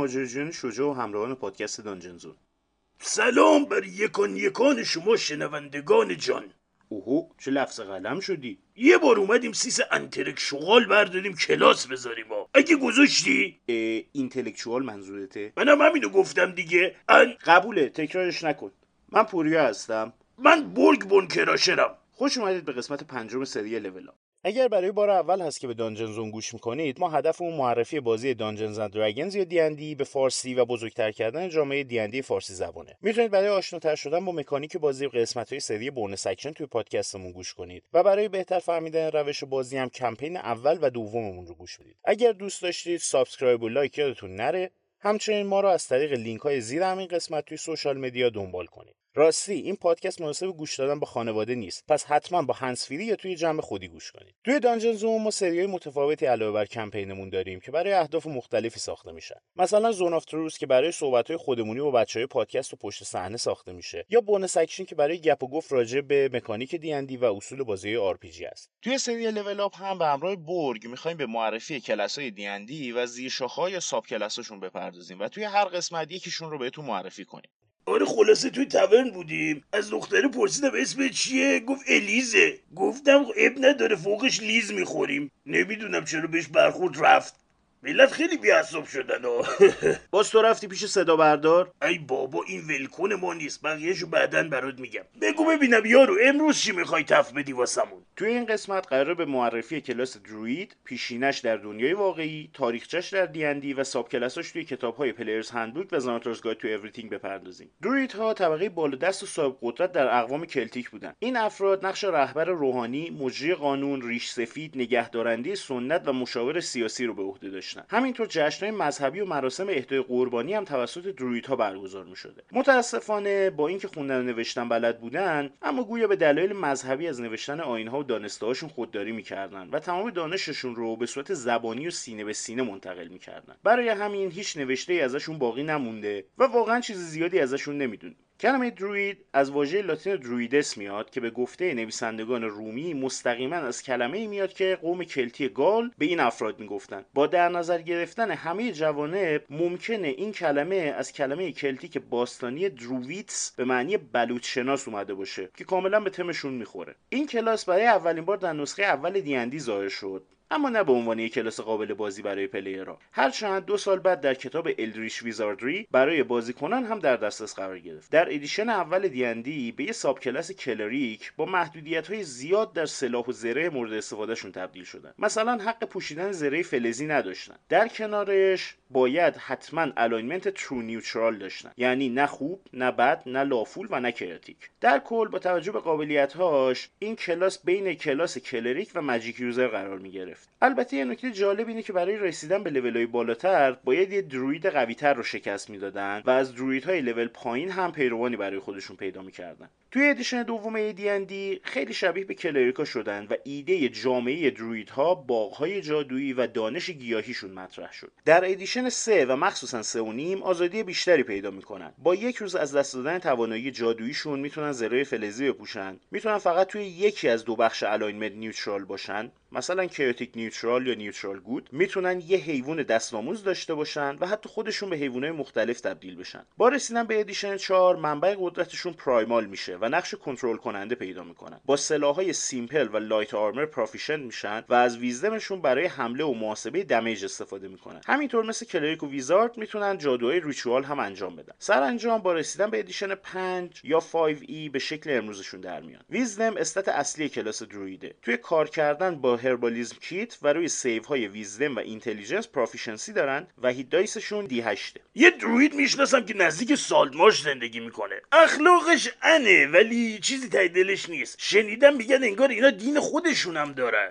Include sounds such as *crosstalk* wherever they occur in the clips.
ماجراجویان شجاع و همراهان پادکست Dungeon Zone سلام بر یکان یکان شما شنوندگان جان. اوهو چه لفظ قلم شدی؟ یه بار اومدیم سیس انترک شغال برداریم کلاس بذاریم ها اگه گذاشتی؟ اه، intellectual منظورته؟ منم همینو گفتم دیگه. ان قبوله تکرارش نکن. من پوریا هستم. من برگ بونکراشرم. خوش اومدید به قسمت پنجم سری Level Up اگر برای بار اول هست که به Dungeon Zone گوش می‌کنید ما هدفمون معرفی بازی Dungeons and Dragons یا D&D به فارسی و بزرگتر کردن جامعه D&D فارسی زبانه. می‌تونید برای آشناتر شدن با مکانیک بازی قسمت های سری Bonus Action توی پادکستمون گوش کنید و برای بهتر فهمیدن روش بازی هم کمپین اول و دوممون رو گوش بدید. اگر دوست داشتید subscribe و like یادتون نره. همچنین ما رو از طریق لینک های زیر همین قسمت توی social media دنبال کنید. راستی این پادکست مناسب گوش دادن با خانواده نیست. پس حتما با هندزفری یا توی جمع خودی گوش کنید. توی Dungeon Zone ما سریای متفاوتی علاوه بر کمپینمون داریم که برای اهداف مختلفی ساخته میشن مثلا Zone of Truth که برای صحبت‌های خودمونی با بچهای پادکست و پشت صحنه ساخته میشه. یا Bonus Action که برای گپ و گفت راجع به مکانیک D&D و اصول بازی آر است. توی سری لول اپ هم به همراه برگ می‌خوایم به معرفی کلاس‌های دی و زیرشاخه‌ها یا ساب کلاساشون بپردازیم و توی هر قسمت یکیشون رو بهتون معرفی کنیم. آره خلاصه توی تورن بودیم. از دختره پرسیدم اسم چیه؟ گفت الیزه. گفتم اب نداره فوقش لیز می‌خوریم. نمی‌دونم چرا بهش برخورد رفت. ملت خیلی بیعصاب شدن ها *laughs* باز تو رفتی پیش صدا بردار ای بابا این ولکن ما نیست بقیهشو بعدا برات میگم بگو ببینم یارو امروز چی می‌خوای تف بدی واسمون توی این قسمت قراره به معرفی کلاس druid، پیشینش در دنیای واقعی، تاریخچش در دیندی و subclass اش توی کتاب‌های Player's Handbook و Xanathar's Guide to Everything بپردازیم. druid ها طبقه بالا دست و صاحب قدرت در اقوام کلتیک بودن. این افراد نقش رهبر روحانی، مجری قانون، ریش سفید، نگهدارنده سنت و مشاور سیاسی رو به عهده داشتن. همینطور جشن‌های مذهبی و مراسم اهدای قربانی هم توسط druid ها برگزار می‌شده. متاسفانه با اینکه خوندن و نوشتن بلد بودن، اما گویا به دلایل مذهبی از نوشتن آیین‌ها و دانسته‌هاشون خودداری می‌کردن و تمام دانششون رو به صورت زبانی و سینه به سینه منتقل می‌کردن. برای همین هیچ نوشته ازشون باقی نمونده و واقعا چیز زیادی ازشون نمی‌دونیم. کلمه druid از واژه لاتین druides میاد که به گفته نویسندگان رومی مستقیما از کلمه ای میاد که قوم کلتی گال به این افراد می‌گفتن. با در نظر گرفتن همه جوانب ممکنه این کلمه از کلمه کلتیک باستانی druwits به معنی بلوط شناس اومده باشه که کاملا به تمشون می‌خوره. این کلاس برای اولین بار در نسخه اول دیندی ظاهر شد. اما نه به عنوان یک کلاس قابل بازی برای player ها هرچند دو سال بعد در کتاب Eldritch Wizardry برای بازیکنان هم در دسترس قرار گرفت. در edition اول دیندی به یه subclass cleric با محدودیت های زیاد در سلاح و زره مورد استفادهشون تبدیل شدن. مثلا حق پوشیدن زره فلزی نداشتن. در کنارش باید حتما alignment true neutral داشتن. یعنی نه خوب نه بد نه lawful و نه chaotic. در کل با توجه به قابلیت هاش این کلاس بین کلاس cleric و magic user قرار می گرفت البته یه نکته جالب اینه که برای رسیدن به لول های بالاتر باید یه druid قوی تر رو شکست می‌دادن و از druid های level پایین هم پیروانی برای خودشون پیدا می‌کردن. توی edition دوم D&D خیلی شبیه به cleric ا شدن و ایده جامعه druid ها باغهای جادویی و دانش گیاهیشون مطرح شد. در edition 3 و مخصوصا 3 و نیم آزادی بیشتری پیدا می‌کنن. با یک روز از دست دادن توانایی جادوییشون می‌تونن زره فلزی بپوشن. می‌تونن فقط توی یکی از دو بخش alignment neutral باشن. مثلا chaotic neutral یا neutral good می‌تونن یه حیوان دستآموز داشته باشن و حتی خودشون به حیوانات مختلف تبدیل بشن. با رسیدن به edition 4 منبع قدرتشون primal میشه و نقش کنترل کننده پیدا می‌کنن. با سلاحهای simple و light armor proficient میشن و از wisdom شون برای حمله و محاسبه damage استفاده می‌کنن. همینطور مثل cleric و wizard می‌تونن جادوهای ritual هم انجام بدن. سرانجام با رسیدن به edition 5 یا 5e به شکل امروزشون در میان. wisdom stat اصلی کلاس druid ه توی کار کردن با herbalism kit و روی save های wisdom و intelligence proficiency دارن و hit dice شون d 8 یه druid می‌شناسم که نزدیک سالماش زندگی می‌کنه. اخلاقش انه ولی چیزی ته دلش نیست. شنیدم میگن انگار اینا دین خودشون هم دارن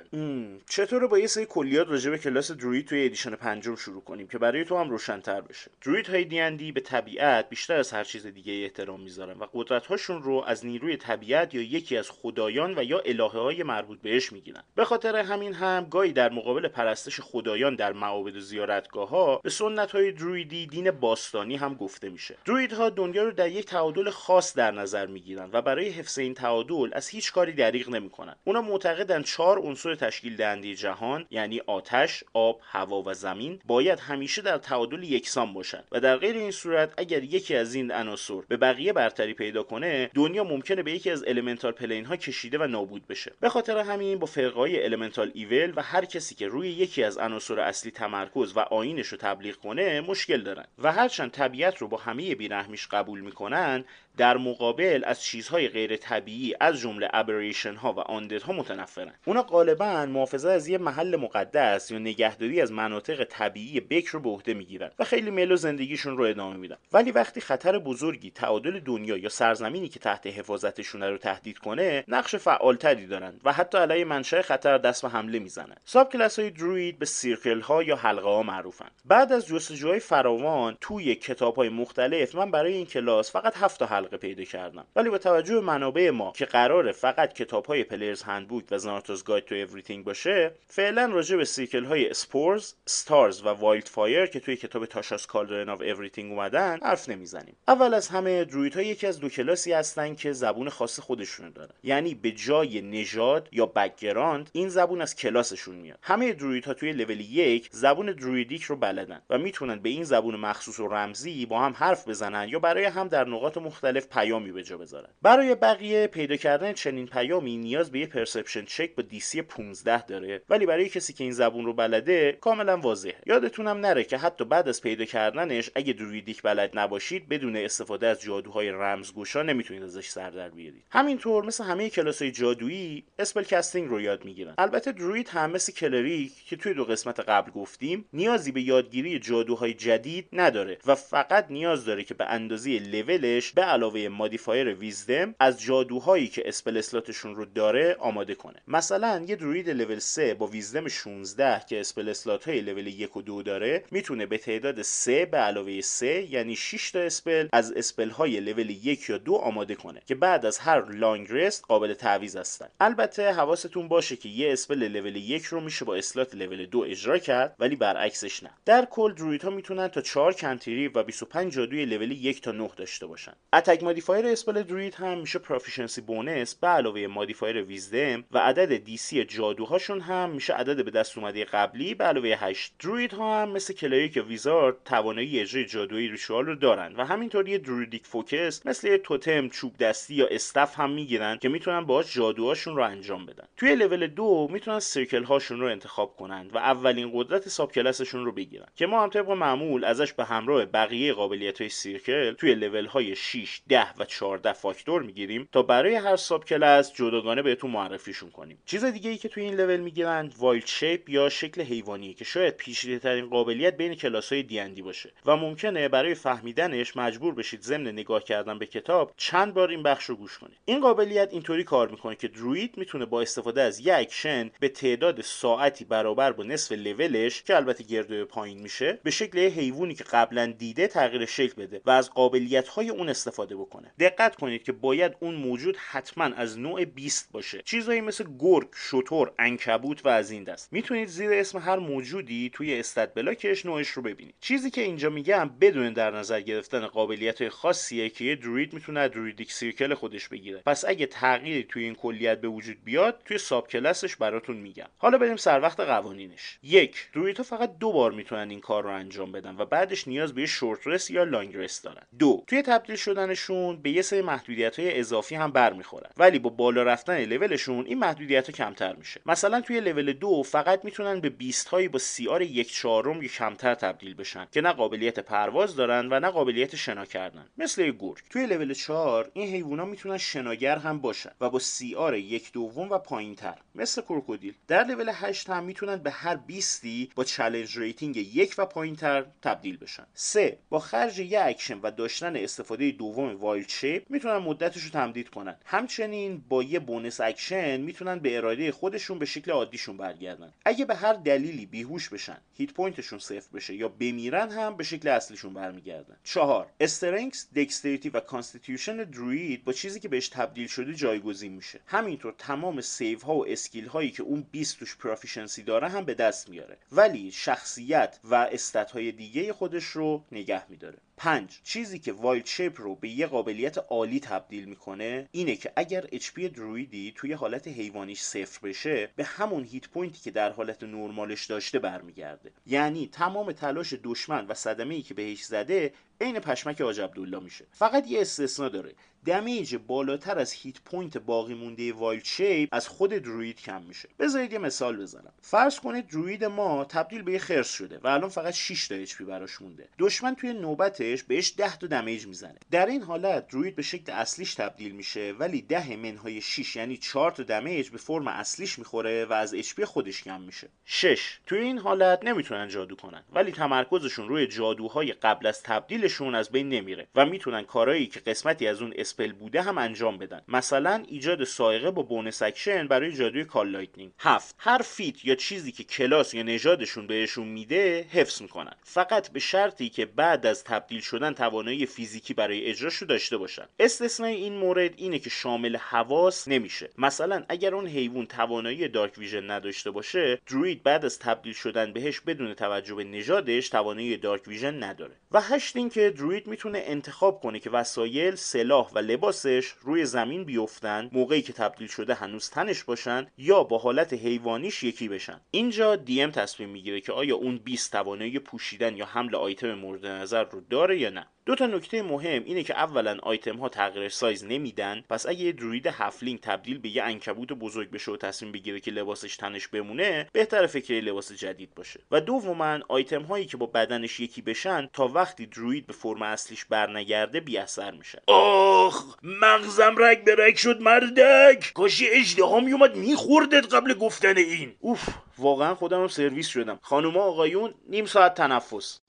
چطوره با یه سری کلیات راجع به کلاس druid توی edition پنجم شروع کنیم که برای تو هم روشنتر بشه. druid های D&D به طبیعت بیشتر از هر چیز دیگه احترام می‌ذارن و قدرت هاشون رو از نیروی طبیعت یا یکی از خدایان و یا الهه های مربوط بهش می‌گیرن. به خاطر همین هم گاهی در مقابل پرستش خدایان در معابد و زیارتگاه ها به سنت های druid ی دین باستانی هم گفته میشه. druid ها دنیا رو در یک تعادل خاص در نظر می‌گیرن و برای حفظ این تعادل از هیچ کاری دریغ نمی‌کنن. اونا معتقدن چهار عنصر تشکیل دهنده جهان یعنی آتش آب هوا و زمین باید همیشه در تعادل یکسان باشند و در غیر این صورت اگر یکی از این عناصر به بقیه برتری پیدا کنه دنیا ممکنه به یکی از elemental plane ها کشیده و نابود بشه. به خاطر همین با فرقه‌های elemental evil و هر کسی که روی یکی از عناصر اصلی تمرکز و آیینش رو تبلیغ کنه مشکل دارن. و هرچند طبیعت رو با همه بیرحمیش قبول می‌کنن در مقابل از چیزهای غیر طبیعی از جمله aberration ها و undead ها متنفرن. اونا غالبا محافظت از یه محل مقدس یا نگهداری از مناطق طبیعی بکر رو به عهده می‌گیرن و خیلی میل و زندگیشون رو ادامه میدن. ولی وقتی خطر بزرگی تعادل دنیا یا سرزمینی که تحت حفاظتشون رو تهدید کنه نقش فعالتری دارن و حتی علیه منشأ خطر دست به حمله می‌زنن. subclass های druid به circle ها یا حلقه ها معروفن. بعد از جستجوهای فراوان توی کتاب های مختلف من برای این کلاس فقط هفت حلقه پیدا کردم. ولی با توجه به منابع ما که قراره فقط کتاب های Player's Handbook و Xanathar's Guide to Everything باشه فعلا راجع به circle های Spores Stars و Wildfire که توی کتاب Tasha's Cauldron of Everything اومدن حرف نمی‌زنیم. اول از همه druid ها یکی از دو کلاسی هستن که زبون خاص خودشونو دارن. یعنی به جای نژاد یا background این زبون از کلاسشون میاد. همه druid ها توی لول یک زبون Druidic رو بلدن و می‌تونن به این زبون مخصوص و رمزی با هم حرف بزنن یا برای هم در نقاط مختلف پیامی به جا بذارن. برای بقیه پیدا کردن چنین پیامی نیاز به یه perception check با DC 15 داره. ولی برای کسی که این زبون رو بلده کاملا واضحه. یادتونم نره که حتی بعد از پیدا کردنش اگه Druidic بلد نباشید بدون استفاده از جادوهای رمزگوشا نمی‌تونید ازش سر در بیارید. همینطور مثل همه کلاسای جادویی spellcasting رو یاد می‌گیرن. البته druid هم مثل cleric که توی دو قسمت قبل گفتیم نیازی به یادگیری جادوهای جدید نداره و فقط نیاز داره که به اندازه لولش به علاوه modifier wisdom از جادوهایی که spell slot شون رو داره آماده کنه. مثلا یه druid level 3 با wisdom 16 که spell slot های level 1 و 2 داره می‌تونه به تعداد 3 به علاوه 3 یعنی 6 تا spell از spell های level 1 یا 2 آماده کنه که بعد از هر long rest قابل تعویض هستن. البته حواستون باشه که یه spell level 1 رو میشه با slot level 2 اجرا کرد ولی برعکسش نه. در کل druid ها می‌تونن تا 4 cantrip و 25 جادوی لول 1 تا 9 داشته باشن. attack modifier spell druid هم میشه proficiency bonus به علاوه modifier wisdom و عدد DC جادوهاشون هم میشه عدد به دست اومده قبلی. به علاوه 8 druid ها هم مثل cleric یا wizard توانایی اجرای جادویی ritual رو دارن و همینطور یه druidic focus مثل یه توتم چوب دستی یا staff هم می‌گیرن که می‌تونن باهاش جادوهاشون رو انجام بدن. توی لول دو می‌تونن circle هاشون رو انتخاب کنن و اولین قدرت subclass شون رو بگیرن که ما هم طبق معمول ازش به همراه بقیه قابلیت های circle توی لول های 6 10 و 14 فاکتور می‌گیریم تا برای هر subclass جداگانه بهتون معرفیشون کنیم. چیز دیگه ای که توی این لول می‌گیرن wild shape یا شکل حیوانی که شاید پیچیده قابلیت بین کلاس های D&D باشه و ممکنه برای فهمیدنش مجبور بشید ضمن نگاه کردن به کتاب چند بار این بخش رو گوش کنید. این قابلیت اینطوری کار می‌کنه که druid می‌تونه با استفاده از یک اکشن به تعداد ساعتی برابر با نصف لولش که البته گرد رو پایین میشه به شکل حیوانی که قبلا دیده تغییر شکل بده و از قابلیت های اون استفاده بکنه. دقت کنید که باید اون موجود حتما از نوع beast باشه. چیزایی مثل گرگ شتر انکبوت و از این دست. می‌تونید زیر اسم هر موجودی توی stat block ش نوعش رو ببینید. چیزی که اینجا میگم بدون در نظر گرفتن قابلیت خاصیه که یه druid می‌تونه druidic circle خودش بگیره. پس اگه تغییری توی این کلیت به وجود بیاد توی subclass ش براتون میگم. حالا بریم سر وقت قوانینش. یک druid ها فقط دو بار می‌تونن این کار رو انجام بدن و بعدش نیاز به short rest یا long rest دارن. دو توی تبدیل شدنشون به یه سری محدودیت های اضافی هم برمیخورن. ولی با بالا رفتن لولشون این محدودیت ها کمتر میشه. مثلا توی لول دو فقط می‌تونن به beast هایی با CR یک چهارم کمتر تبدیل بشن که نه قابلیت پرواز دارن و نه قابلیت شنا کردن. مثل گرگ. توی لول 4 این حیوونا می‌تونن شناگر هم باشن و با CR یک دوم و پایینتر. مثل کروکودیل. در لول 8 هم می‌تونن به هر beast ی با challenge rating یک و پایینتر تبدیل بشن. سه با خرج یک اکشن و داشتن استفاده دوم wild shape می‌تونن مدتش رو تمدید کنن. همچنین با یه bonus action می‌تونن به اراده خودشون به شکل عادیشون برگردن. اگه به هر دلیلی بیهوش بشن hit point شون صفر بشه یا بمیرن هم به شکل اصلیشون برمیگردن. چهار strength dexterity و constitution druid با چیزی که بهش تبدیل شده جایگزین میشه. همینطور تمام save ها و skill هایی که اون 20 توش proficiency داره هم به دست میاره. ولی شخصیت و stat های دیگه خودش رو نگه میداره. پنج چیزی که wild shape رو به یه قابلیت عالی تبدیل می‌کنه اینه که اگر HP druid ی توی حالت حیوانیش صفر بشه به همون hit point ی که در حالت نرمالش داشته برمیگرده. یعنی تمام تلاش دشمن و صدمه ای که بهش زده عین پشمک حاج عبدالله میشه. فقط یه استثنا داره. damage بالاتر از hit point باقی مونده wild shape از خود druid کم میشه. بذارید یه مثال بزنم. فرض کنید druid ما تبدیل به یه خرس شده و الان فقط 6 تا HP براش مونده. دشمن توی نوبتش بهش 10 تا damage می‌زنه. در این حالت druid به شکل اصلیش تبدیل میشه ولی 10 منهای 6 یعنی 4 تا damage به فرم اصلیش می‌خوره و از HP خودش کم میشه. 6 توی این حالت نمی‌تونن جادو کنن ولی تمرکزشون روی جادوهای قبل از تبدیلشون از بین نمیره و می‌تونن کارهایی که قسمتی از اون spell بوده هم انجام بدن. مثلا ایجاد صاعقه با bonus action برای جادوی Call Lightning. هفت هر feat یا چیزی که کلاس یا نژادشون بهشون میده حفظ می‌کنن. فقط به شرطی که بعد از تبدیل شدن توانایی فیزیکی برای اجراش رو داشته باشن. استثنای این مورد اینه که شامل حواس نمیشه. مثلا اگر اون حیوان توانایی darkvision نداشته باشه druid بعد از تبدیل شدن بهش بدون توجه به نژادش توانایی darkvision نداره. و هشت اینکه druid می‌تونه انتخاب کنه که وسایل سلاح و لباسش روی زمین بیفتن موقعی که تبدیل شده هنوز تنش باشن یا با حالت حیوانیش یکی بشن. اینجا دی M تصمیم می‌گیره که آیا اون 20 توانایی پوشیدن یا حمل آیتم مورد نظر رو داره یا نه. دو تا نکته مهم اینه که اولا آیتم ها تغییر سایز نمیدن. پس اگه یه druid halfling تبدیل به یه انکبوت بزرگ بشه و تصمیم بگیره که لباسش تنش بمونه بهتر فکر لباس جدید باشه. و دوما آیتم هایی که با بدنش یکی بشن تا وقتی druid به فرم اصلیش برنگرده بی اثر میشن. آخ مغزم رگ به رگ شد مردک! کاش اژدها میومد میخوردت قبل گفتن این. اوف واقعا خودم سرویس شدم. خانوما آقایون نیم ساعت تنفس.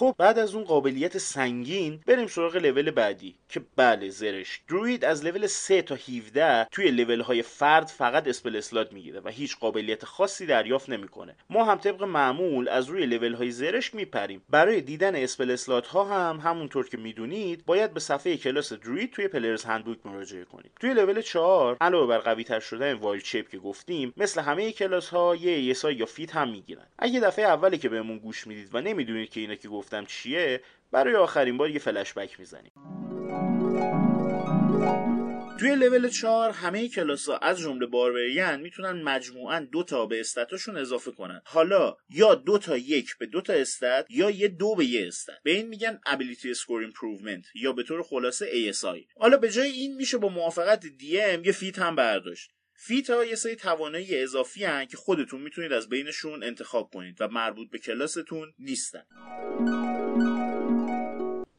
خب بعد از اون قابلیت سنگین بریم سراغ لول بعدی که بله زرش druid از level 3 تا 17 توی لول های فرد فقط spell slot می‌گیره و هیچ قابلیت خاصی دریافت نمی‌کنه. ما هم طبق معمول از روی لول های زرش میپریم. برای دیدن spell slot ها هم همونطور که می‌دونید باید به صفحه کلاس druid توی Player's Handbook مراجعه کنید توی لول 4 علاوه بر قوی تر شدن wild shape که گفتیم مثل همه کلاس ها یه ASI یا feat هم می‌گیرن. اگه دفعه اولی که بهمون گوش می‌دید و نمی‌دونید که اینا که گفتم چیه برای آخرین بار یه فلش بک می‌زنیم. توی لول 4 همه کلاس ها از جمله barbarian می‌تونن مجموعا دو تا به stat اشون اضافه کنن. حالا یا دو تا یک به دو تا stat یا یه دو به یه stat به این میگن ability score improvement یا به طور خلاصه ASI حالا به جای این میشه با موافقت DM یه feat هم برداشت. feat ها یه سری توانایی اضافی هن که خودتون می‌تونید از بینشون انتخاب کنید و مربوط به کلاستون نیستن.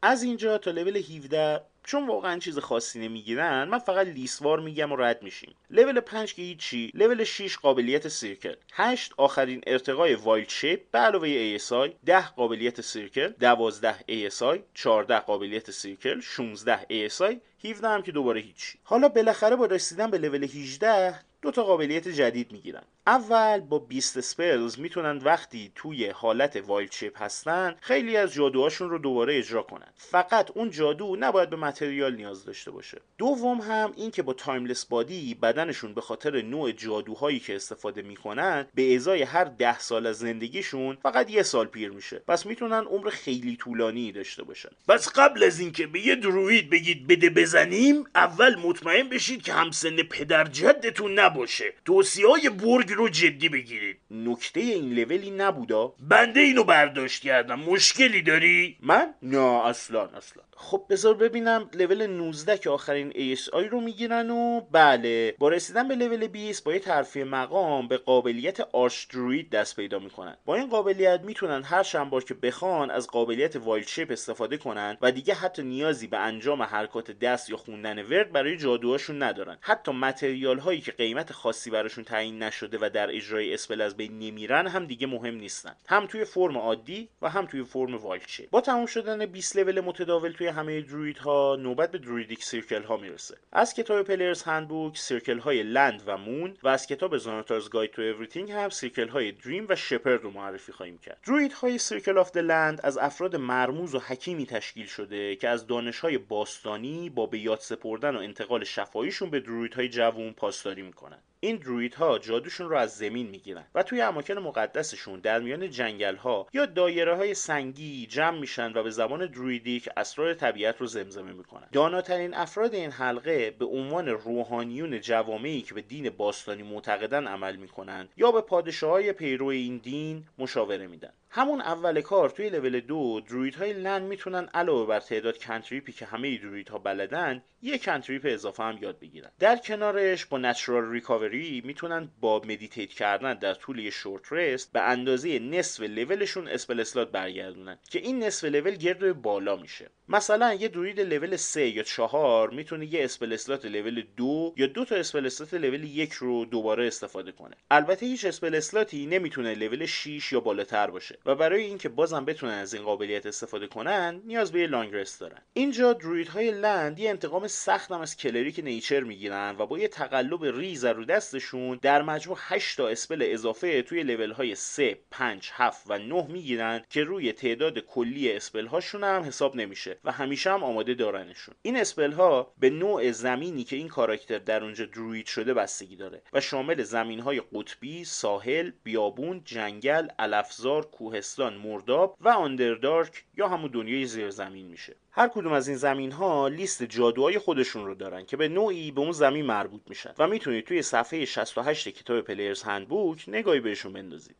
از اینجا تا لول 17 چون واقعا چیز خاصی نمی‌گیرن من فقط لیست‌وار میگم و رد میشیم. لول 5 که هیچی لول 6 قابلیت circle 8 آخرین ارتقای wild shape به علاوه ASI 10 قابلیت circle 12 ASI 14 قابلیت circle 16 ASI 17 هم که دوباره هیچی. حالا بالاخره با رسیدن به لول 18 دو تا قابلیت جدید می‌گیرن. اول با beast spells می‌تونن وقتی توی حالت wild shape هستن خیلی از جادوهاشون رو دوباره اجرا کنن. فقط اون جادو نباید به material نیاز داشته باشه. دوم هم این که با timeless body بدنشون به خاطر نوع جادوهایی که استفاده می‌کنن به ازای هر ده سال از زندگیشون فقط یه سال پیر میشه. پس می‌تونن عمر خیلی طولانی داشته باشن. پس قبل از اینکه به یه druid بگید بده بزنیم اول مطمئن بشید که همسن پدر جدتون نباشه. توصیه های برگ رو جدی بگیرید. نکته این لولی نبودا. بنده اینو برداشت کردم. مشکلی داری؟ من؟ نه اصلا اصلا. خب بذار ببینم لول 19 که آخرین ASI رو می‌گیرن و بله. با رسیدن به لول 20 با یه ترفیع مقام به قابلیت archdruid دست پیدا می‌کنن. با این قابلیت می‌تونن هر چند بار که بخوان از قابلیت wild shape استفاده کنن و دیگه حتی نیازی به انجام حرکات دست دست یا خوندن ورد برای جادوهاشون ندارن. حتی material هایی که قیمت خاصی براشون تعیین نشده و در اجرای spell از بین نمیرن هم دیگه مهم نیستن. هم توی فرم عادی و هم توی فرم wild shape با تموم شدن 20 لول متداول توی همه druid ها نوبت به druidic circle ها می‌رسه. از کتاب Player's Handbook circle های land و moon و از کتاب Xanathar's Guide to Everything هم circle های dream و shepherd رو معرفی خواهیم کرد. druid های circle of land از افراد مرموز و حکیمی تشکیل شده که از دانش های باستانی با به یاد سپردن و انتقال شفاهیشون به druid های جوون پاسداری می‌کنن. این druid ها جادوشون رو از زمین می‌گیرن و توی اماکن مقدسشون در میان جنگل ها یا دایره های سنگی جمع میشن و به زبان druidic اسرار طبیعت رو زمزمه می‌کنن. داناترین افراد این حلقه به عنوان روحانیون جوامعی که به دین باستانی معتقدن عمل می‌کنن یا به پادشاه های پیرو این دین مشاوره میدن. همون اول کار توی level دو druid های land می‌تونن علاوه بر تعداد cantrip ی که همه druid ها بلدن یه cantrip اضافه هم یاد بگیرن. در کنارش با natural recovery می‌تونن با meditate کردن در طول یه short rest به اندازه نصف level شون spell slot برگردونن که این نصف لول گرد بالا میشه. مثلا یه druid level 3 یا 4 می‌تونه یه spell slot level 2 یا دو تا spell slot level 1 رو دوباره استفاده کنه. البته هیچ spell slot ی نمی‌تونه لول 6 یا بالاتر باشه و برای اینکه بازم بتونن از این قابلیت استفاده کنن نیاز به یه long rest دارن. اینجا druid های land یه انتقام سختم از cleric nature می‌گیرن و با یه تقلب ریز رو دستشون در مجموع 8 تا spell اضافه توی لول های 3 5 7 و 9 می‌گیرن که روی تعداد کلی spell هاشون هم حساب نمیشه. و همیشه هم آماده دارنشون. این spell ها به نوع زمینی که این کاراکتر در اونجا druid شده بستگی داره و شامل زمین های قطبی ساحل بیابون جنگل علفزار کوهستان مرداب و آندردارک یا همون دنیای زیرزمین میشه. هر کدوم از این زمین ها لیست جادوهای خودشون رو دارن که به نوعی به اون زمین مربوط میشن. و می‌تونید توی صفحه 68 کتاب پلیرز هندبوک نگاهی بهشون بندازید.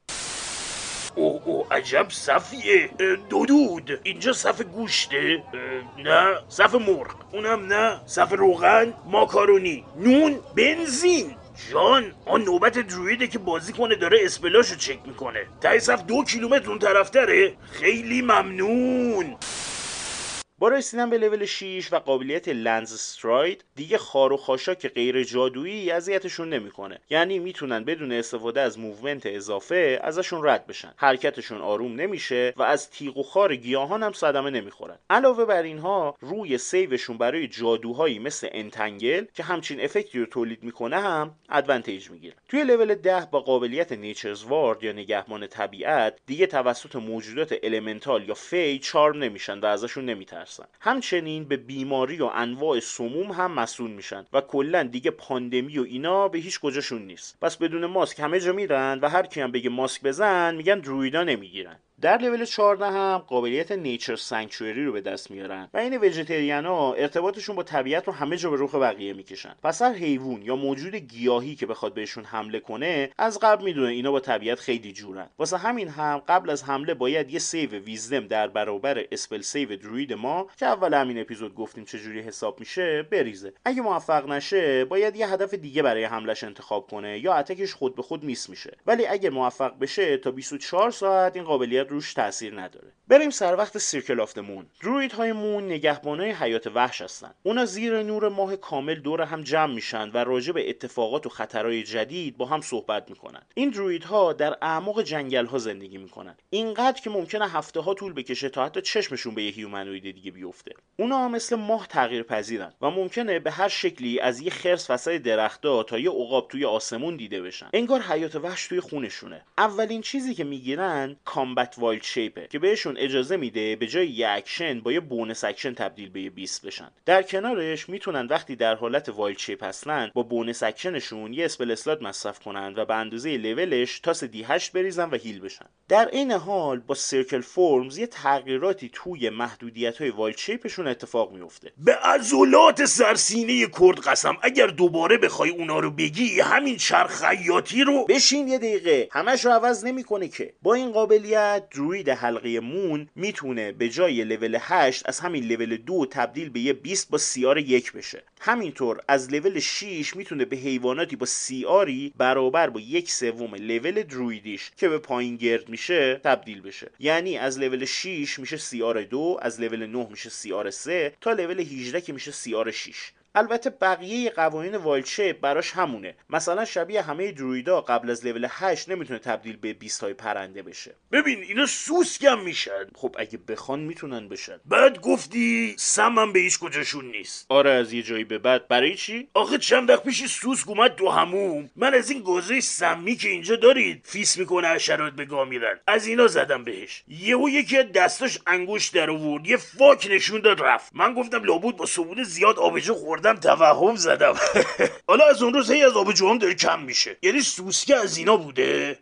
اوه اوه عجب صفیه دودود اینجا صف گوشته نه صف مرغ اونم نه صف روغن ماکارونی نون بنزین جان آن نوبت درویده که بازی کنه داره اسپلاشو چک می‌کنه تای صف دو کیلومتر اون طرفتره خیلی ممنون با رسیدن به لول 6 و قابلیت land's stride دیگه خار و خاشاک غیر جادویی اذیتشون نمی‌کنه. یعنی می‌تونن بدون استفاده از movement اضافه ازشون رد بشن. حرکتشون آروم نمیشه و از تیغ و خار گیاهان هم صدمه نمی‌خورن. علاوه بر اینها روی save شون برای جادوهایی مثل entangle که همچین effect ی رو تولید می‌کنه هم advantage می‌گیره. توی لول 10 با قابلیت nature's ward یا نگهبان طبیعت دیگه توسط موجودات elemental یا fey charm نمیشن و ازشون نمیترسن. همچنین به بیماری و انواع سموم هم مصون میشن و کلا دیگه پاندمی و اینا به هیچ کجاشون نیست. پس بدون ماسک همه جا میرن و هر کی هم بگه ماسک بزن میگن druid ا نمی‌گیرن. در لول 14 هم قابلیت Nature's Sanctuary رو به دست میارن و این vegetarian ها ارتباطشون با طبیعت رو همه جا به رخ بقیه می‌کشن. پس هر حیوان یا موجود گیاهی که بخواد بهشون حمله کنه از قبل می‌دونه اینا با طبیعت خیلی جورن. واسه همین هم قبل از حمله باید یه save wisdom در برابر spell save druid ما که اول همین اپیزود گفتیم چجوری حساب میشه بریزه. اگه موفق نشه باید یه هدف دیگه برای حملش انتخاب کنه یا attack ش خود به خود miss میشه. ولی اگه موفق بشه تا 24 ساعت این قابلیت روش تاثیر نداره. بریم سر وقت Circle of Moon. druid های moon نگهبانای حیات وحش هستن. اونا زیر نور ماه کامل دور هم جمع میشن و راجع به اتفاقات و خطرهای جدید با هم صحبت می‌کنن. این druid ها در اعماق جنگل ها زندگی می‌کنن. اینقدر که ممکنه هفته ها طول بکشه تا حتی چشمشون به یه humanoid دیگه بیفته. اونا مثل ماه تغییر پذیرن و ممکنه به هر شکلی از یه خرس وسط درختها تا یه عقاب توی آسمون دیده بشن. انگار حیات وحش توی خونشونه. اولین چیزی که می‌گیرن combat wild shape ه که بهشون اجازه میده به جای یه اکشن با یه bonus action تبدیل به یه beast بشن. در کنارش می‌تونن وقتی در حالت wild shape هستن با bonus action شون یه spell slot مصرف کنن و به اندازه لولش تاس d 8 بریزن و heal بشن. در این حال با circle forms یه تغییراتی توی محدودیت های wild shape شون اتفاق میفته به عضلات سرسینه کرد قسم اگر دوباره بخوای اونا رو بگی همین چرخیاتی رو؟ بشین یه دقیقه. همش رو عوض نمی‌کنه که. با این قابلیت druid حلقه moon می‌تونه به جای لول 8 از همین لول 2 تبدیل به یه beast با CR یک بشه. همینطور از لول 6 می‌تونه به حیواناتی با CR ی برابر با یک سوم level druid یش که به پایین گرد میشه تبدیل بشه. یعنی از لول 6 میشه CR 2 از لول 9 میشه CR 3 تا لول 18 که میشه CR 6 البته بقیه قوانین wild براش همونه. مثلا شبیه همه druid ا قبل از لول 8 نمی‌تونه تبدیل به beast های پرنده بشه. ببین اینا سوسکم میشن. خب اگه بخوان می‌تونن بشن. بعد گفتی سمم به هیچ کجاشون نیست. آره از یه جایی به بعد. برای چی؟ آخه چند وقت پیش سوسک اومد تو حموم. من از این گازه سمی که اینجا دارید فیس می‌کنه حشرات به گا میرن. از اینا زدم بهش. یهو یکی از دستاش انگوش در آورد. یه fuck نشون داد رفت. من گفتم لابد با صبونه زیاد آبجو خوردم توهم زدم. *laughs* حالا از اون روز هی از آبجوام داره کم میشه. یعنی سوسکه از اینا بوده؟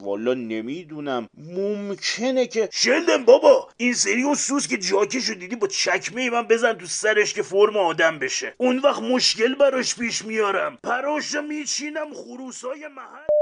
والا نمی‌دونم. ممکنه که شلدن بابا این سری اون سوسکه جاکشو دیدی با چکمه من بزن تو سرش که فرم آدم بشه. اون وقت مشکل براش پیش میارم. پراشو میچینم خروسای محل.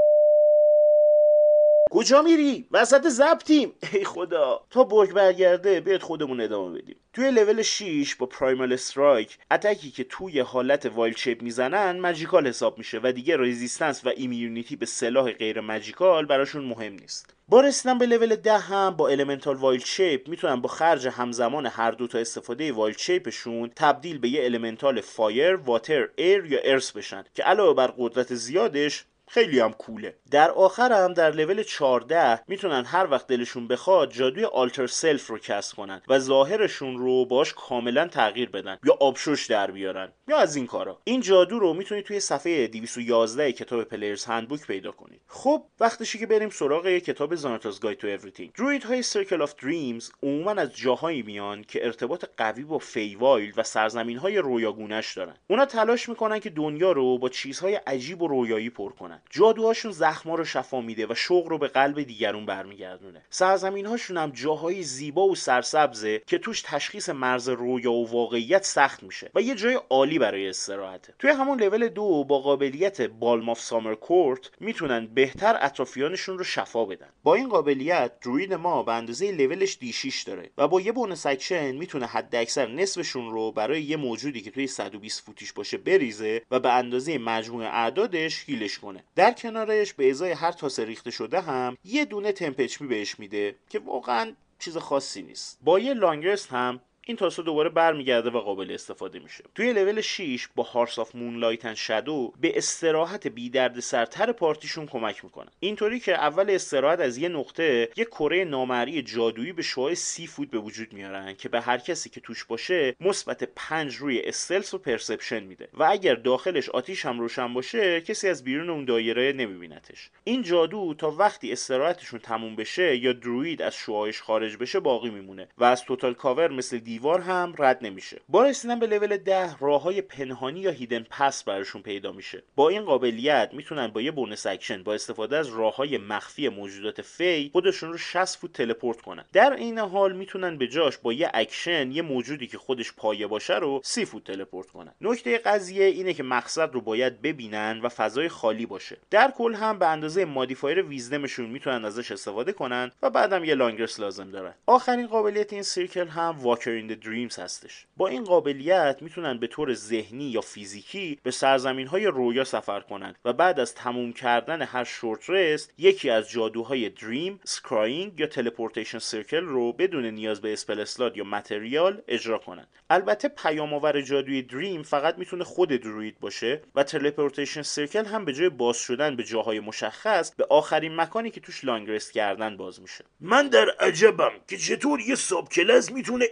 کجا میری؟ وسط ضبطیم *laughs* ای خدا. تا برگ برگرده بیاد خودمون ادامه بدیم. توی لول 6 با Primal Strike attack ی که توی حالت wild shape می‌زنن magical حساب میشه و دیگه resistance و immunity به سلاح غیر magical براشون مهم نیست. با رسیدن به لول 10 هم با elemental wild shape می‌تونن با خرج همزمان هر دو تا استفاده wild shape شون تبدیل به یه elemental fire، water، air یا earth بشن که علاوه بر قدرت زیادش خیلی هم cool ه. در آخر هم در لول 14 می‌تونن هر وقت دلشون بخواد جادوی Alter Self رو کسب کنن و ظاهرشون رو باش کاملا تغییر بدن یا آبشوش در بیارن یا از این کارا. این جادو رو می‌تونید توی صفحه 211 کتاب Player's Handbook پیدا کنید. خب وقتشه که بریم سراغ کتاب Xanathar's Guide to Everything druid های Circle of Dreams عموما از جاهایی میان که ارتباط قوی با Feywild و سرزمین های رویاگونش دارن. اونا تلاش می‌کنن که دنیا رو با چیزهای عجیب و رویایی پر کنن. جادوهاشون زخما رو شفا میده و شوق رو به قلب دیگرون برمیگردونه. سرزمین هاشون هم جاهای زیبا و سرسبزه که توش تشخیص مرز رویا و واقعیت سخت میشه و یه جای عالی برای استراحته. توی همون لول دو با قابلیت Balm of Summer Court می‌تونن بهتر اطرافیانشون رو شفا بدن. با این قابلیت druid ما به اندازه لولش d 6 داره و با یه bonus action می‌تونه حد اکثر نصفشون رو برای یه موجودی که توی 120 فوتیش باشه بریزه و به اندازه مجموع اعدادش heal ش کنه. در کنارش به ازای هر تاسه ریخته شده هم یه دونه temp HP بهش میده که واقعا چیز خاصی نیست. با یه long rest هم این تاسو دوباره برمیگرده و قابل استفاده میشه. توی لول 6 با Hearth of Moonlight and Shadow به استراحت بی درد سرتر party شون کمک می‌کنن اینطوری که اول استراحت از یه نقطه یه کره نامرئی جادویی به شعاع سی فوت به وجود میارن که به هر کسی که توش باشه مثبت 5 روی stealth و perception میده و اگر داخلش آتیش هم روشن باشه کسی از بیرون اون دایره نمیبینتش. این جادو تا وقتی استراحتشون تموم بشه یا druid از شعاعش خارج بشه باقی میمونه و از total cover مثل دیوار هم رد نمیشه. با رسیدن به لول 10 راه های پنهانی یا hidden paths براشون پیدا میشه. با این قابلیت می‌تونن با یه bonus action با استفاده از راه های مخفی موجودات fey خودشون رو 60 فوت teleport کنن. در این حال می‌تونن به جاش با یه اکشن یه موجودی که خودش پایه باشه رو 30 فوت teleport کنن. نکته قضیه اینه که مقصد رو باید ببینن و فضای خالی باشه. در کل هم به اندازه modifier wisdom شون می‌تونن ازش استفاده کنن و بعدم یه long rest لازم دارن. آخرین قابلیت این circle هم Walker in Dreams هستش. با این قابلیت می‌تونن به طور ذهنی یا فیزیکی به سرزمین های رویا سفر کنند و بعد از تموم کردن هر short rest یکی از جادوهای Dream، Scrying یا Teleportation Circle رو بدون نیاز به spell slot یا material اجرا کنند البته پیام آور جادوی Dream فقط می‌تونه خود druid باشه و Teleportation Circle هم به جای باز شدن به جاهای مشخص به آخرین مکانی که توش long rest کردن باز میشه. من در عجبم که چطور یه subclass می‌تونه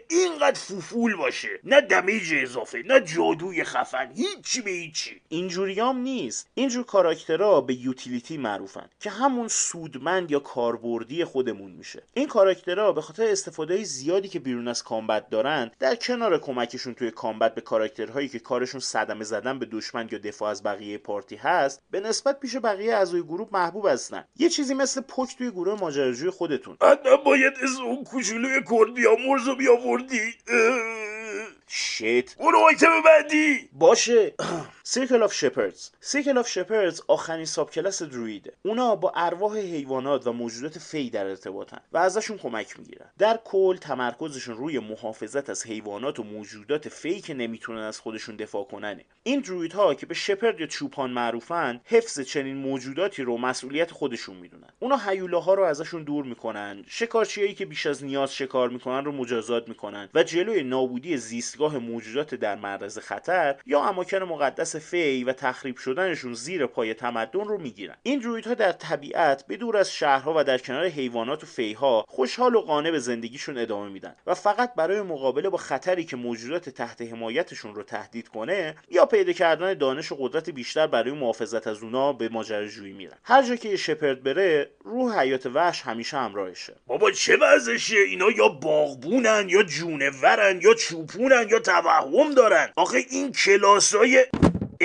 اینقدر فوفول باشه. نه damage اضافه نه جادوی خفن هیچی به هیچی. اینجوریام نیست. اینجور کاراکترها به utility معروفن که همون سودمند یا کاربردی خودمون میشه. این کاراکترها به خاطر استفاده زیادی که بیرون از combat دارن در کنار کمکشون توی combat به کاراکترهایی که کارشون صدمه زدن به دشمن یا دفاع از بقیه party هست به نسبت پیش بقیه اعضای گروه محبوب هستن. یه چیزی مثل پک توی گروه ماجراجوی خودتون. حتما باید از اون کوچولوی خدا بیامرز رو می‌آوردی. shit. برو آیتم بعدی باشه. Circle of Shepherds Circle of Shepherds آخرین subclass druid ه اونا با ارواح حیوانات و موجودات fey در ارتباطن و ازشون کمک می‌گیرن. در کل تمرکزشون روی محافظت از حیوانات و موجودات fey که نمی‌تونن از خودشون دفاع کنن این druid ها که به shepherd یا چوپان معروفن حفظ چنین موجوداتی رو مسئولیت خودشون می‌دونن. اونا هیولاها رو ازشون دور می‌کنن. شکارچیایی که بیش از نیاز شکار می‌کنن رو مجازات می‌کنن و جلوی نابودی زیستگاه موجودات در معرض خطر یا اماکن مقدس fey و تخریب شدنشون زیر پای تمدن رو می‌گیرن. این درویدها در طبیعت به دور از شهرها و در کنار حیوانات و فیها خوشحال و قانع به زندگیشون ادامه میدن و فقط برای مقابله با خطری که موجودات تحت حمایتشون رو تهدید کنه یا پیدا کردن دانش و قدرت بیشتر برای محافظت از اونا به ماجراجویی میرن. هر جا که شپرد بره روح حیات وحش همیشه همراهشه. بابا چه وضعشه اینا یا باغبونن یا جونورن یا چوپونن یا توهم دارن. آخه این کلاسای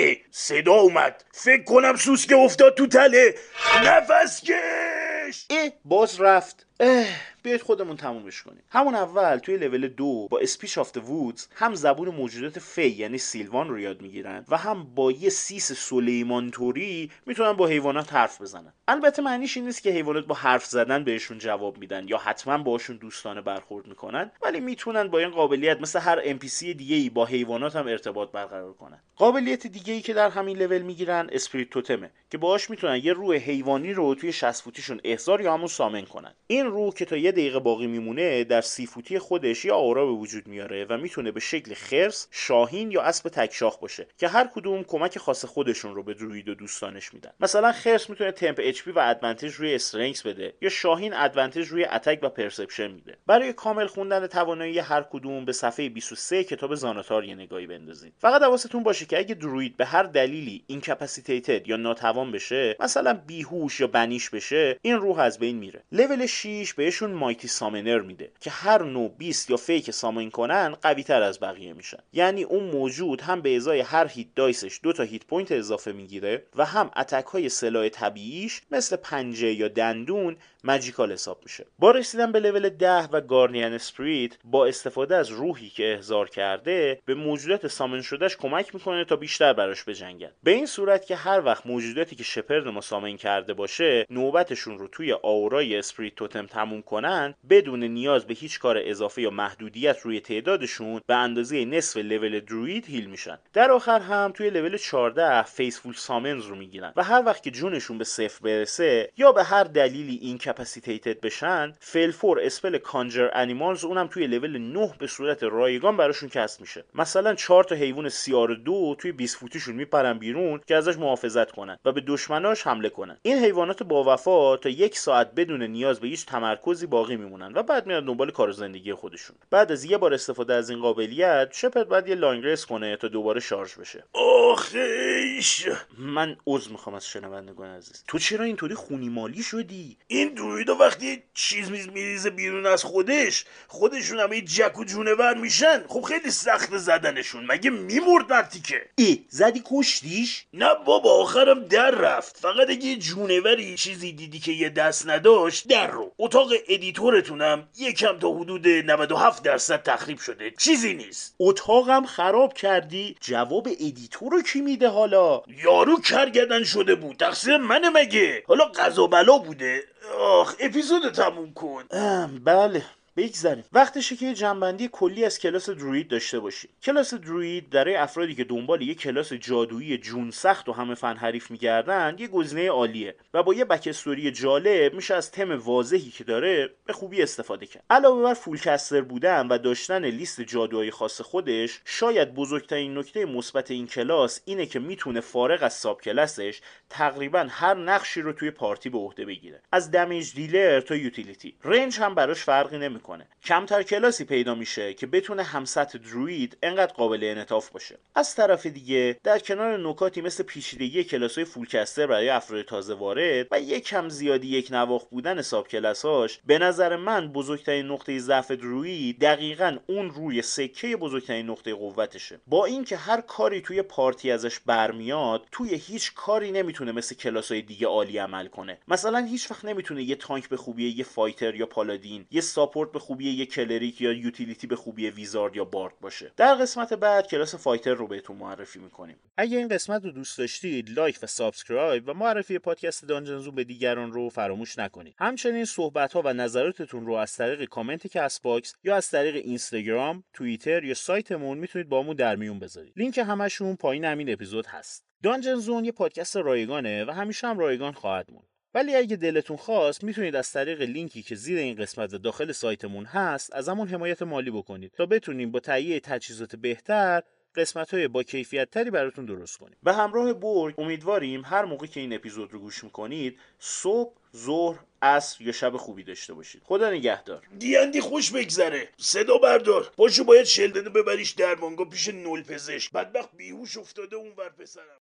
اه صدا اومد. فکر کنم سوسکه افتاد تو تله. نفس کش! اه باز رفت. اه بیاید خودمون تمومش کنیم. همون اول توی لول دو با Speech of Woods هم زبون موجودات fey یعنی Sylvan رو یاد می‌گیرن و هم با یه سیس سلیمان طوری می‌تونن با حیوانات حرف بزنن. البته معنیش این نیست که حیوانات با حرف زدن بهشون جواب میدن یا حتما باشون دوستانه برخورد می‌کنن ولی می‌تونن با این قابلیت مثل هر NPC دیگه ای با حیوانات هم ارتباط برقرار کنن. قابلیت دیگه ای که در همین لول می‌گیرن Spirit Totem ه که باهاش می‌تونن یه روح حیوانی رو توی 60 فوتیشون احضار یا همون summon کنن. این روح که تا یه دقیقه باقی میمونه در سی فوتی خودش یه aura به وجود میاره و می‌تونه به شکل خرس، شاهین یا اسب تکشاخ باشه که هر کدوم کمک خاص خودشون رو به druid و دوستانش میدن. مثلا خرس می‌تونه temp HP و advantage روی strength بده یا شاهین advantage روی attack و perception میده. برای کامل خوندن توانایی هر کدوم به صفحه 23 کتاب Xanathar یه نگاهی بندازید فقط حواستون باشه که اگه druid به هر دلیلی incapacitated یا ناتوان بشه مثلا بیهوش یا banish بشه این روح از بین میره. لول 6 بهشون Mighty Summoner میده که هر نوع beast یا fey که summon کنن قوی تر از بقیه میشن. یعنی اون موجود هم به ازای هر hit dice ش دو تا hit point اضافه می‌گیره و هم attack های سلاح طبیعیش مثل پنجه یا دندون magical حساب میشه. با رسیدن به لول 10 و Guardian Spirit با استفاده از روحی که احضار کرده به موجودات summon شدهش کمک می‌کنه تا بیشتر براش بجنگن. به این صورت که هر وقت موجوداتی که shepherd ما summon کرده باشه نوبتشون رو توی aura ی Spirit Totem تموم کنن بدون نیاز به هیچ کار اضافه یا محدودیت روی تعدادشون به اندازه نصف level druid heal میشن. در آخر هم توی لول 14 Faithful Summons رو می‌گیرن و هر وقت که جونشون به صفر برسه یا به هر دلیلی incapacitated بشن فی‌الفور spell Conjure Animals اونم توی لول 9 به صورت رایگان براشون cast میشه. مثلا 4 تا حیوان CR دو توی 20 فوتیشون میپرن بیرون که ازش محافظت کنن و به دشمناش حمله کنن. این حیوانات با وفا تا یک ساعت بدون نیاز به هیچ تمرکزی باقی میمونن و بعد میاد دنبال کار زندگی خودشون. بعد از یه بار استفاده از این قابلیت shepherd باید یه long کنه تا دوباره شارژ بشه. آخیش! من عذر می‌خوام از شنوندگان عزیز. تو چرا اینطوری خونی مالی شدی؟ این druid ا وقتی چیز میز میریزه بیرون از خودش خودشون هم جک و جونور میشن. خب خیلی سخت زدنشون. مگه میمرد مرتیکه ای زدی کشتیش؟ نه بابا آخرم در رفت. فقط اگه جونوری چیزی دیدی که یه دست نداشت در رو. اتاق editor تونم یکم تا حدود 97 درصد تخریب شده. چیزی نیست. اتاقم خراب کردی؟ جواب editor رو کی میده حالا؟ یارو کرگدن شده بود. تقصیر منه مگه؟ حالا قضا بلا بوده. آخ اپیزود تموم کن. بله. بگذریم. وقتشه که یه جمع‌بندی کلی از کلاس druid داشته باشیم کلاس druid برای افرادی که دنبال یه کلاس جادویی جون سخت و همه فن حریف میگردن یه گزینه عالیه و با یه backstory جالب میشه از تم واضحی که داره به خوبی استفاده کرد. علاوه بر full caster بودن و داشتن لیست جادوهای خاص خودش شاید بزرگترین نکته مثبت این کلاس اینه که می‌تونه فارغ از subclass ش تقریبا هر نقشی رو توی party به عهده بگیره. از damage dealer تا utility ranged هم براش فرقی نمی‌کنه. کمتر کلاسی پیدا میشه که بتونه هم‌سطح druid انقدر قابل انعطاف باشه. از طرف دیگه در کنار نکاتی مثل پیچیدگی کلاسای full caster برای افراد تازه وارد و یک کم زیادی یکنواخت بودن subclass اش به نظر من بزرگترین نقطه ضعف druid دقیقا اون روی سکه بزرگترین نقطه قوتشه. با اینکه هر کاری توی party ازش برمیاد توی هیچ کاری نمی‌تونه مثل کلاسای دیگه عالی عمل کنه. مثلا هیچ وقت نمی‌تونه یه tank به خوبی یه fighter یا paladin یه support به خوبی یک cleric یا utility به خوبی wizard یا bard باشه. در قسمت بعد کلاس fighter رو بهتون معرفی می‌کنیم. اگه این قسمت رو دوست داشتید لایک و subscribe و معرفی پادکست Dungeon Zone به دیگران رو فراموش نکنید. همچنین صحبت ها و نظراتتون رو از طریق کامنت Castbox یا از طریق اینستاگرام توییتر یا سایتمون می‌تونید با ما در میون بذارید. لینک همشون پایین همین اپیزود هست. Dungeon Zone یه پادکست رایگانه و همیشه هم رایگان خواهد موند. ولی اگه دلتون خواست می‌تونید از طریق لینکی که زیر این قسمت داخل سایتمون هست ازمون حمایت مالی بکنید تا بتونیم با تهیه تجهیزات بهتر قسمت های با کیفیت تری براتون درست کنیم. به همراه برگ امیدواریم هر موقع که این اپیزود رو گوش می‌کنید صبح ظهر عصر یا شب خوبی داشته باشید. خدا نگهدار. دیندی خوش بگذره. صدا بردار. باشو باید شلدنو ببریش درمانگاه پیش نول پزشک. بدبخت بیهوش افتاده اون ور پسرم.